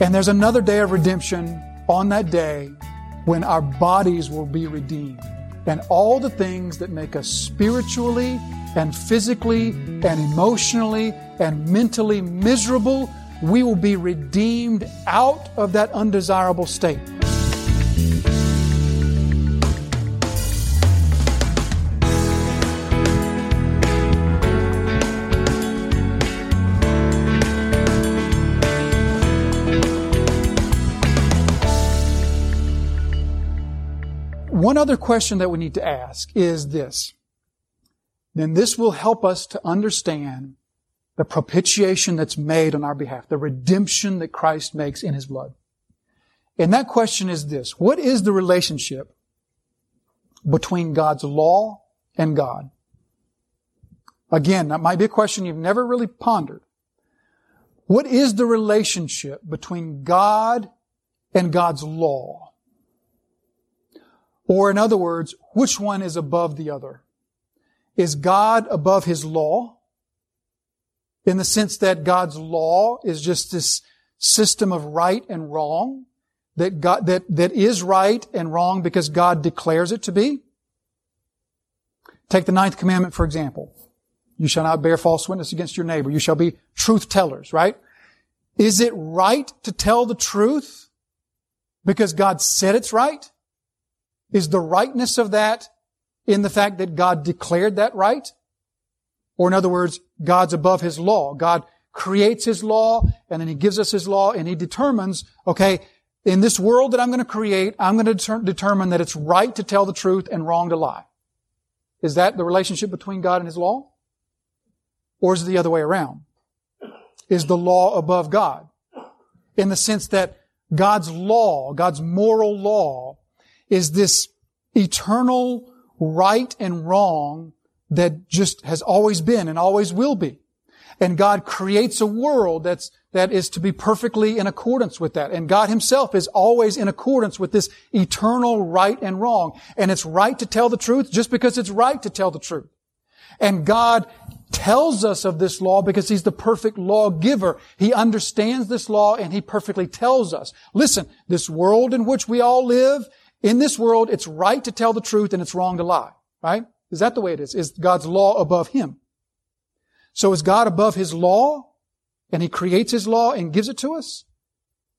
And there's another day of redemption on that day when our bodies will be redeemed. And all the things that make us spiritually and physically and emotionally and mentally miserable, we will be redeemed out of that undesirable state. One other question that we need to ask is this. Then this will help us to understand the propitiation that's made on our behalf, the redemption that Christ makes in His blood. And that question is this. What is the relationship between God's law and God? Again, that might be a question you've never really pondered. What is the relationship between God and God's law? Or in other words, which one is above the other? Is God above His law? In the sense that God's law is just this system of right and wrong that God, that, that is right and wrong because God declares it to be? Take the ninth commandment, for example. You shall not bear false witness against your neighbor. You shall be truth tellers, right? Is it right to tell the truth because God said it's right? Is the rightness of that in the fact that God declared that right? Or in other words, God's above His law. God creates His law and then He gives us His law and He determines, okay, in this world that I'm going to create, I'm going to deter- determine that it's right to tell the truth and wrong to lie. Is that the relationship between God and His law? Or is it the other way around? Is the law above God? In the sense that God's law, God's moral law, is this eternal right and wrong that just has always been and always will be. And God creates a world that's, that is to be perfectly in accordance with that. And God himself is always in accordance with this eternal right and wrong. And it's right to tell the truth just because it's right to tell the truth. And God tells us of this law because He's the perfect lawgiver. He understands this law and He perfectly tells us. Listen, this world in which we all live in this world, it's right to tell the truth and it's wrong to lie, right? Is that the way it is? Is God's law above Him? So is God above His law and He creates His law and gives it to us?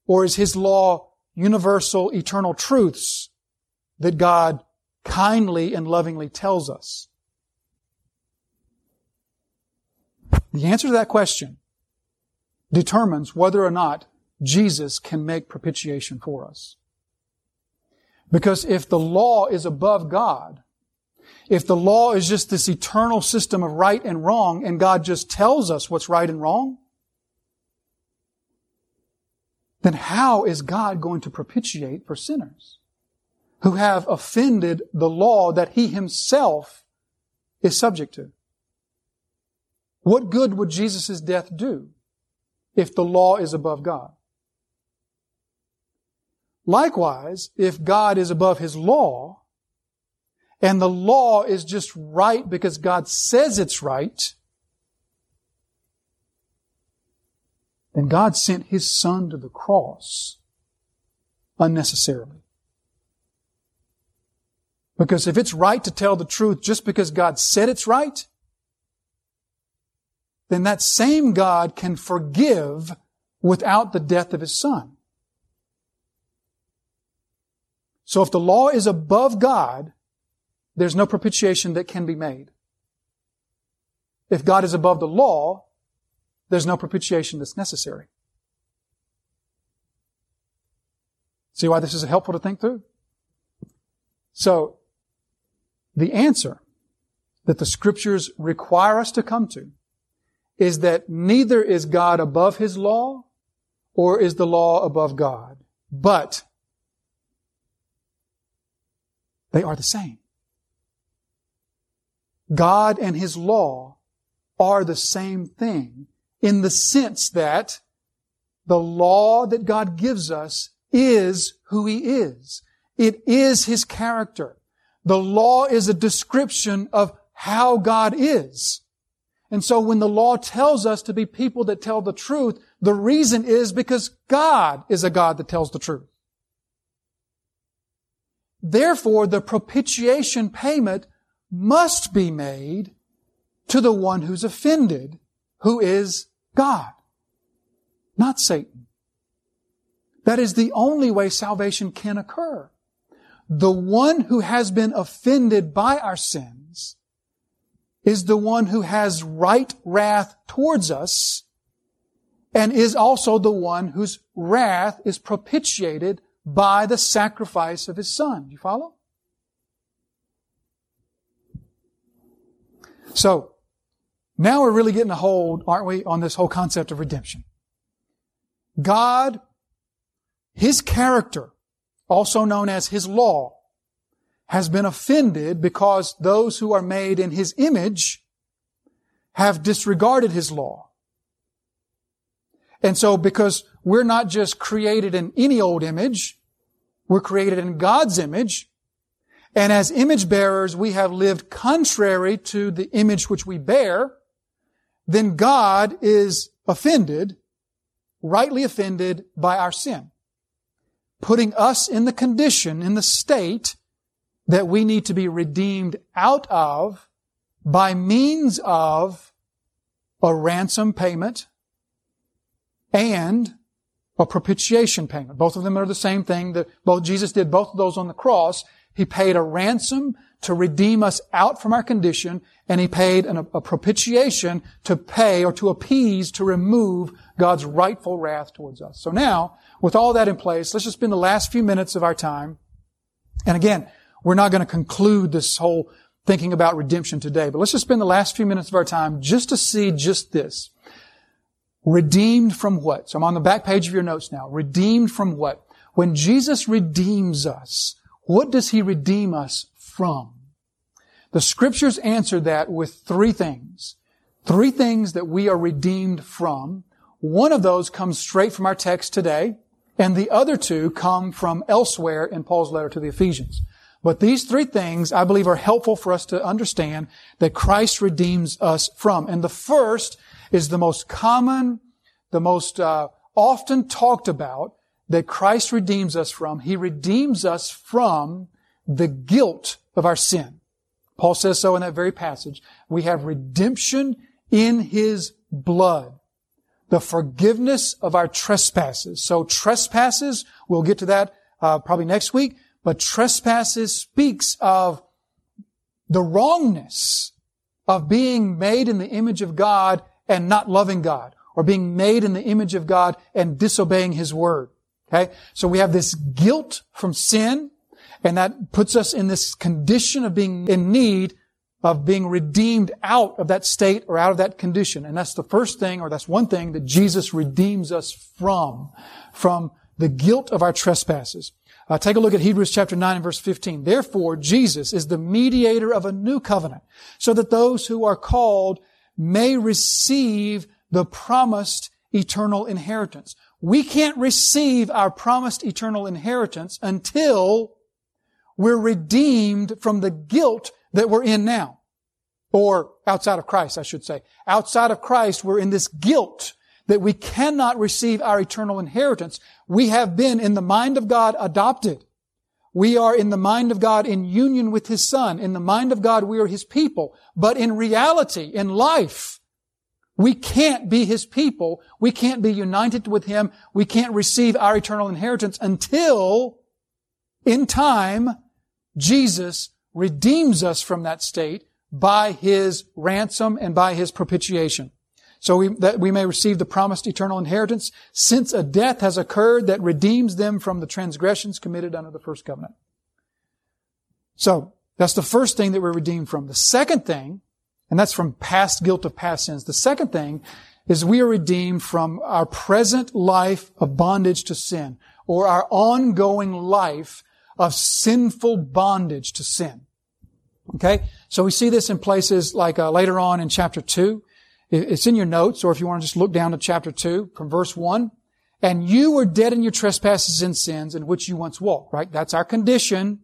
Or is His law universal, eternal truths that God kindly and lovingly tells us? The answer to that question determines whether or not Jesus can make propitiation for us. Because if the law is above God, if the law is just this eternal system of right and wrong and God just tells us what's right and wrong, then how is God going to propitiate for sinners who have offended the law that He Himself is subject to? What good would Jesus' death do if the law is above God? Likewise, if God is above His law, and the law is just right because God says it's right, then God sent His Son to the cross unnecessarily. Because if it's right to tell the truth just because God said it's right, then that same God can forgive without the death of His Son. So if the law is above God, there's no propitiation that can be made. If God is above the law, there's no propitiation that's necessary. See why this is helpful to think through? So, the answer that the scriptures require us to come to is that neither is God above His law or is the law above God, but they are the same. God and His law are the same thing in the sense that the law that God gives us is who He is. It is His character. The law is a description of how God is. And so when the law tells us to be people that tell the truth, the reason is because God is a God that tells the truth. Therefore, the propitiation payment must be made to the one who's offended, who is God, not Satan. That is the only way salvation can occur. The one who has been offended by our sins is the one who has right wrath towards us and is also the one whose wrath is propitiated by the sacrifice of his son. You follow? So, now we're really getting a hold, aren't we, on this whole concept of redemption. God, His character, also known as His law, has been offended because those who are made in His image have disregarded His law. And so because we're not just created in any old image, we're created in God's image, and as image bearers, we have lived contrary to the image which we bear, then God is offended, rightly offended by our sin, putting us in the condition, in the state that we need to be redeemed out of by means of a ransom payment and a propitiation payment. Both of them are the same thing. That both Jesus did both of those on the cross. He paid a ransom to redeem us out from our condition, and he paid an, a propitiation to pay or to appease, to remove God's rightful wrath towards us. So now, with all that in place, let's just spend the last few minutes of our time. And again, we're not going to conclude this whole thinking about redemption today, but let's just spend the last few minutes of our time just to see just this. Redeemed from what? So I'm on the back page of your notes now. Redeemed from what? When Jesus redeems us, what does He redeem us from? The scriptures answer that with three things. Three things that we are redeemed from. One of those comes straight from our text today, and the other two come from elsewhere in Paul's letter to the Ephesians. But these three things, I believe, are helpful for us to understand that Christ redeems us from. And the first is the most common, the most uh, often talked about that Christ redeems us from. He redeems us from the guilt of our sin. Paul says so in that very passage. We have redemption in His blood. The forgiveness of our trespasses. So trespasses, we'll get to that uh, probably next week, but trespasses speaks of the wrongness of being made in the image of God and not loving God, or being made in the image of God and disobeying His word. Okay? So we have this guilt from sin, and that puts us in this condition of being in need of being redeemed out of that state or out of that condition. And that's the first thing, or that's one thing that Jesus redeems us from, from the guilt of our trespasses. Uh, take a look at Hebrews chapter 9 and verse 15. Therefore, Jesus is the mediator of a new covenant, so that those who are called may receive the promised eternal inheritance. We can't receive our promised eternal inheritance until we're redeemed from the guilt that we're in now. Or outside of Christ, I should say. Outside of Christ, we're in this guilt that we cannot receive our eternal inheritance. We have been in the mind of God adopted. We are in the mind of God in union with His Son. In the mind of God, we are His people. But in reality, in life, we can't be His people. We can't be united with Him. We can't receive our eternal inheritance until, in time, Jesus redeems us from that state by His ransom and by His propitiation so we, that we may receive the promised eternal inheritance, since a death has occurred that redeems them from the transgressions committed under the first covenant. So, that's the first thing that we're redeemed from. The second thing, and that's from past guilt of past sins. The second thing is we are redeemed from our present life of bondage to sin, or our ongoing life of sinful bondage to sin. Okay? So we see this in places like uh, later on in chapter 2. It's in your notes, or if you want to just look down to chapter 2 from verse 1. And you were dead in your trespasses and sins in which you once walked, right? That's our condition.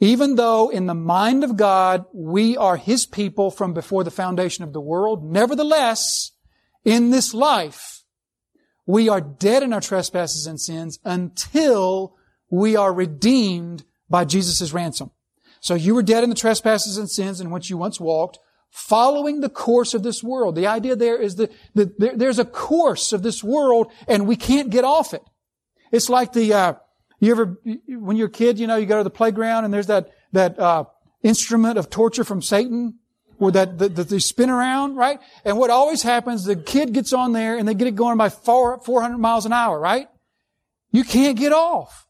Even though in the mind of God we are His people from before the foundation of the world, nevertheless, in this life, we are dead in our trespasses and sins until we are redeemed by Jesus' ransom. So you were dead in the trespasses and sins in which you once walked, following the course of this world. The idea there is that, that there, there's a course of this world and we can't get off it. It's like the, uh, you ever, when you're a kid, you know, you go to the playground and there's that, that, uh, instrument of torture from Satan where that, that, that, they spin around, right? And what always happens, the kid gets on there and they get it going by four, 400 miles an hour, right? You can't get off.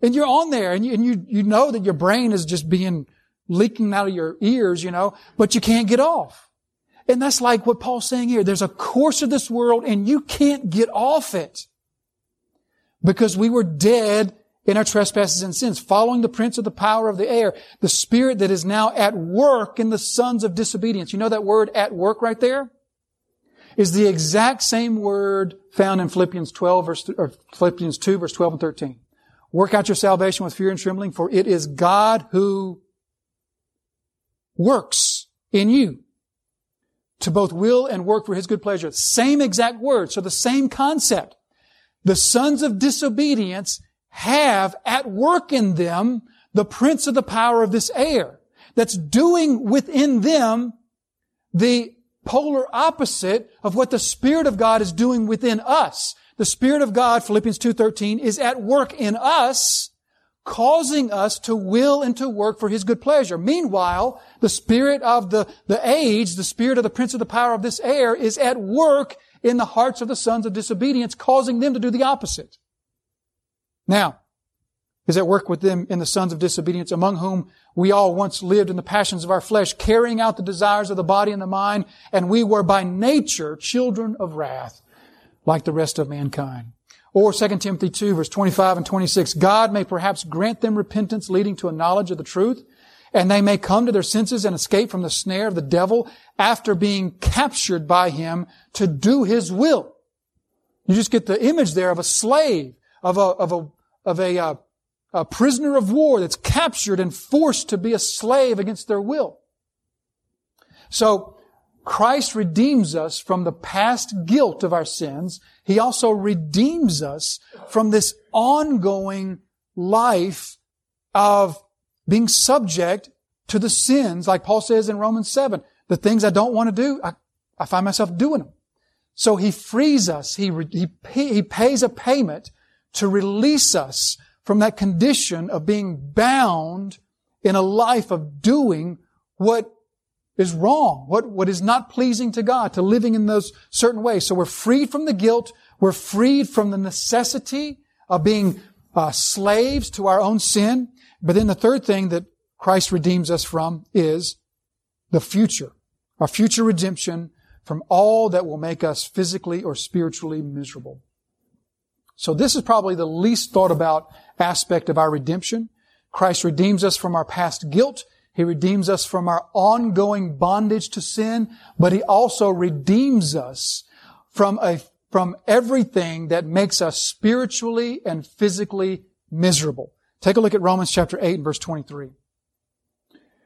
And you're on there and you, and you, you know that your brain is just being leaking out of your ears, you know, but you can't get off. And that's like what Paul's saying here. There's a course of this world and you can't get off it. Because we were dead in our trespasses and sins, following the prince of the power of the air, the spirit that is now at work in the sons of disobedience. You know that word at work right there? Is the exact same word found in Philippians 12 verse, or Philippians 2 verse 12 and 13. Work out your salvation with fear and trembling, for it is God who works in you to both will and work for his good pleasure. Same exact word. So the same concept. The sons of disobedience have at work in them the prince of the power of this air that's doing within them the polar opposite of what the Spirit of God is doing within us. The Spirit of God, Philippians 2.13, is at work in us, causing us to will and to work for His good pleasure. Meanwhile, the Spirit of the, the age, the Spirit of the Prince of the power of this air is at work in the hearts of the sons of disobedience, causing them to do the opposite. Now, is at work with them in the sons of disobedience, among whom we all once lived in the passions of our flesh, carrying out the desires of the body and the mind, and we were by nature children of wrath, like the rest of mankind. Or 2 Timothy 2 verse 25 and 26, God may perhaps grant them repentance leading to a knowledge of the truth, and they may come to their senses and escape from the snare of the devil after being captured by him to do his will. You just get the image there of a slave, of a, of a of a, uh, a prisoner of war that's captured and forced to be a slave against their will. So, Christ redeems us from the past guilt of our sins. He also redeems us from this ongoing life of being subject to the sins, like Paul says in Romans 7. The things I don't want to do, I, I find myself doing them. So he frees us. He, he, he pays a payment to release us from that condition of being bound in a life of doing what is wrong, what, what is not pleasing to God, to living in those certain ways. So we're freed from the guilt. We're freed from the necessity of being uh, slaves to our own sin. But then the third thing that Christ redeems us from is the future, our future redemption from all that will make us physically or spiritually miserable. So this is probably the least thought about aspect of our redemption. Christ redeems us from our past guilt. He redeems us from our ongoing bondage to sin, but He also redeems us from a, from everything that makes us spiritually and physically miserable. Take a look at Romans chapter 8 and verse 23.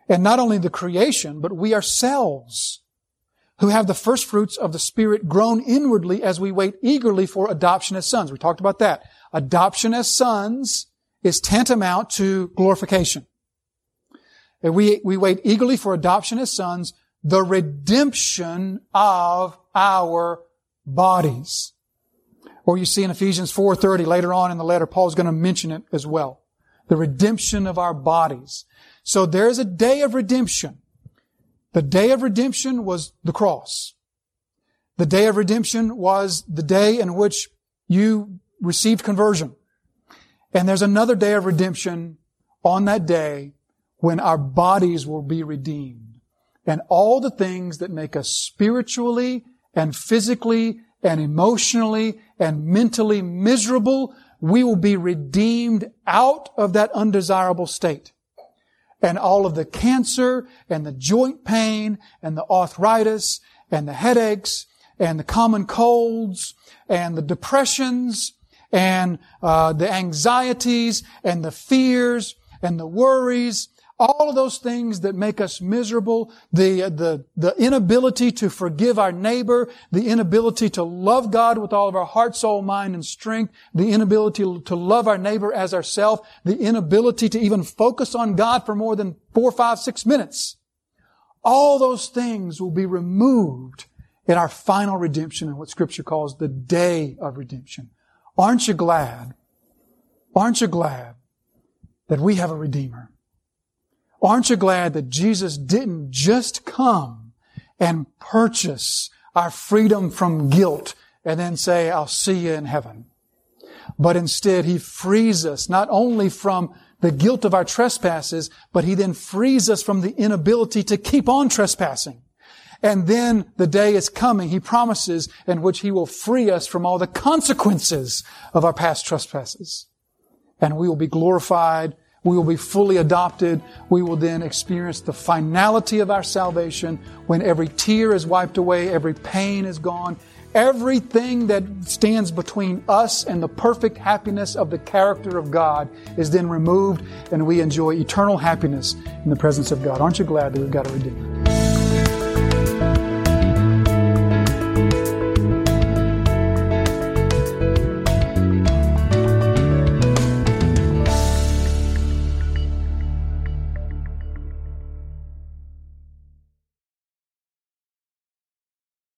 And not only the creation, but we ourselves who have the first fruits of the Spirit groan inwardly as we wait eagerly for adoption as sons. We talked about that. Adoption as sons is tantamount to glorification. And we, we wait eagerly for adoption as sons, the redemption of our bodies. Or you see in Ephesians 4.30, later on in the letter, Paul's going to mention it as well. The redemption of our bodies. So there's a day of redemption. The day of redemption was the cross. The day of redemption was the day in which you received conversion. And there's another day of redemption on that day when our bodies will be redeemed. And all the things that make us spiritually and physically and emotionally and mentally miserable, we will be redeemed out of that undesirable state and all of the cancer and the joint pain and the arthritis and the headaches and the common colds and the depressions and uh, the anxieties and the fears and the worries all of those things that make us miserable, the, uh, the, the inability to forgive our neighbor, the inability to love God with all of our heart, soul, mind, and strength, the inability to love our neighbor as ourselves, the inability to even focus on God for more than four, five, six minutes. All those things will be removed in our final redemption in what scripture calls the day of redemption. Aren't you glad? Aren't you glad that we have a redeemer? Aren't you glad that Jesus didn't just come and purchase our freedom from guilt and then say, I'll see you in heaven. But instead, He frees us not only from the guilt of our trespasses, but He then frees us from the inability to keep on trespassing. And then the day is coming, He promises, in which He will free us from all the consequences of our past trespasses. And we will be glorified we will be fully adopted. We will then experience the finality of our salvation when every tear is wiped away, every pain is gone, everything that stands between us and the perfect happiness of the character of God is then removed and we enjoy eternal happiness in the presence of God. Aren't you glad that we've got a Redeemer?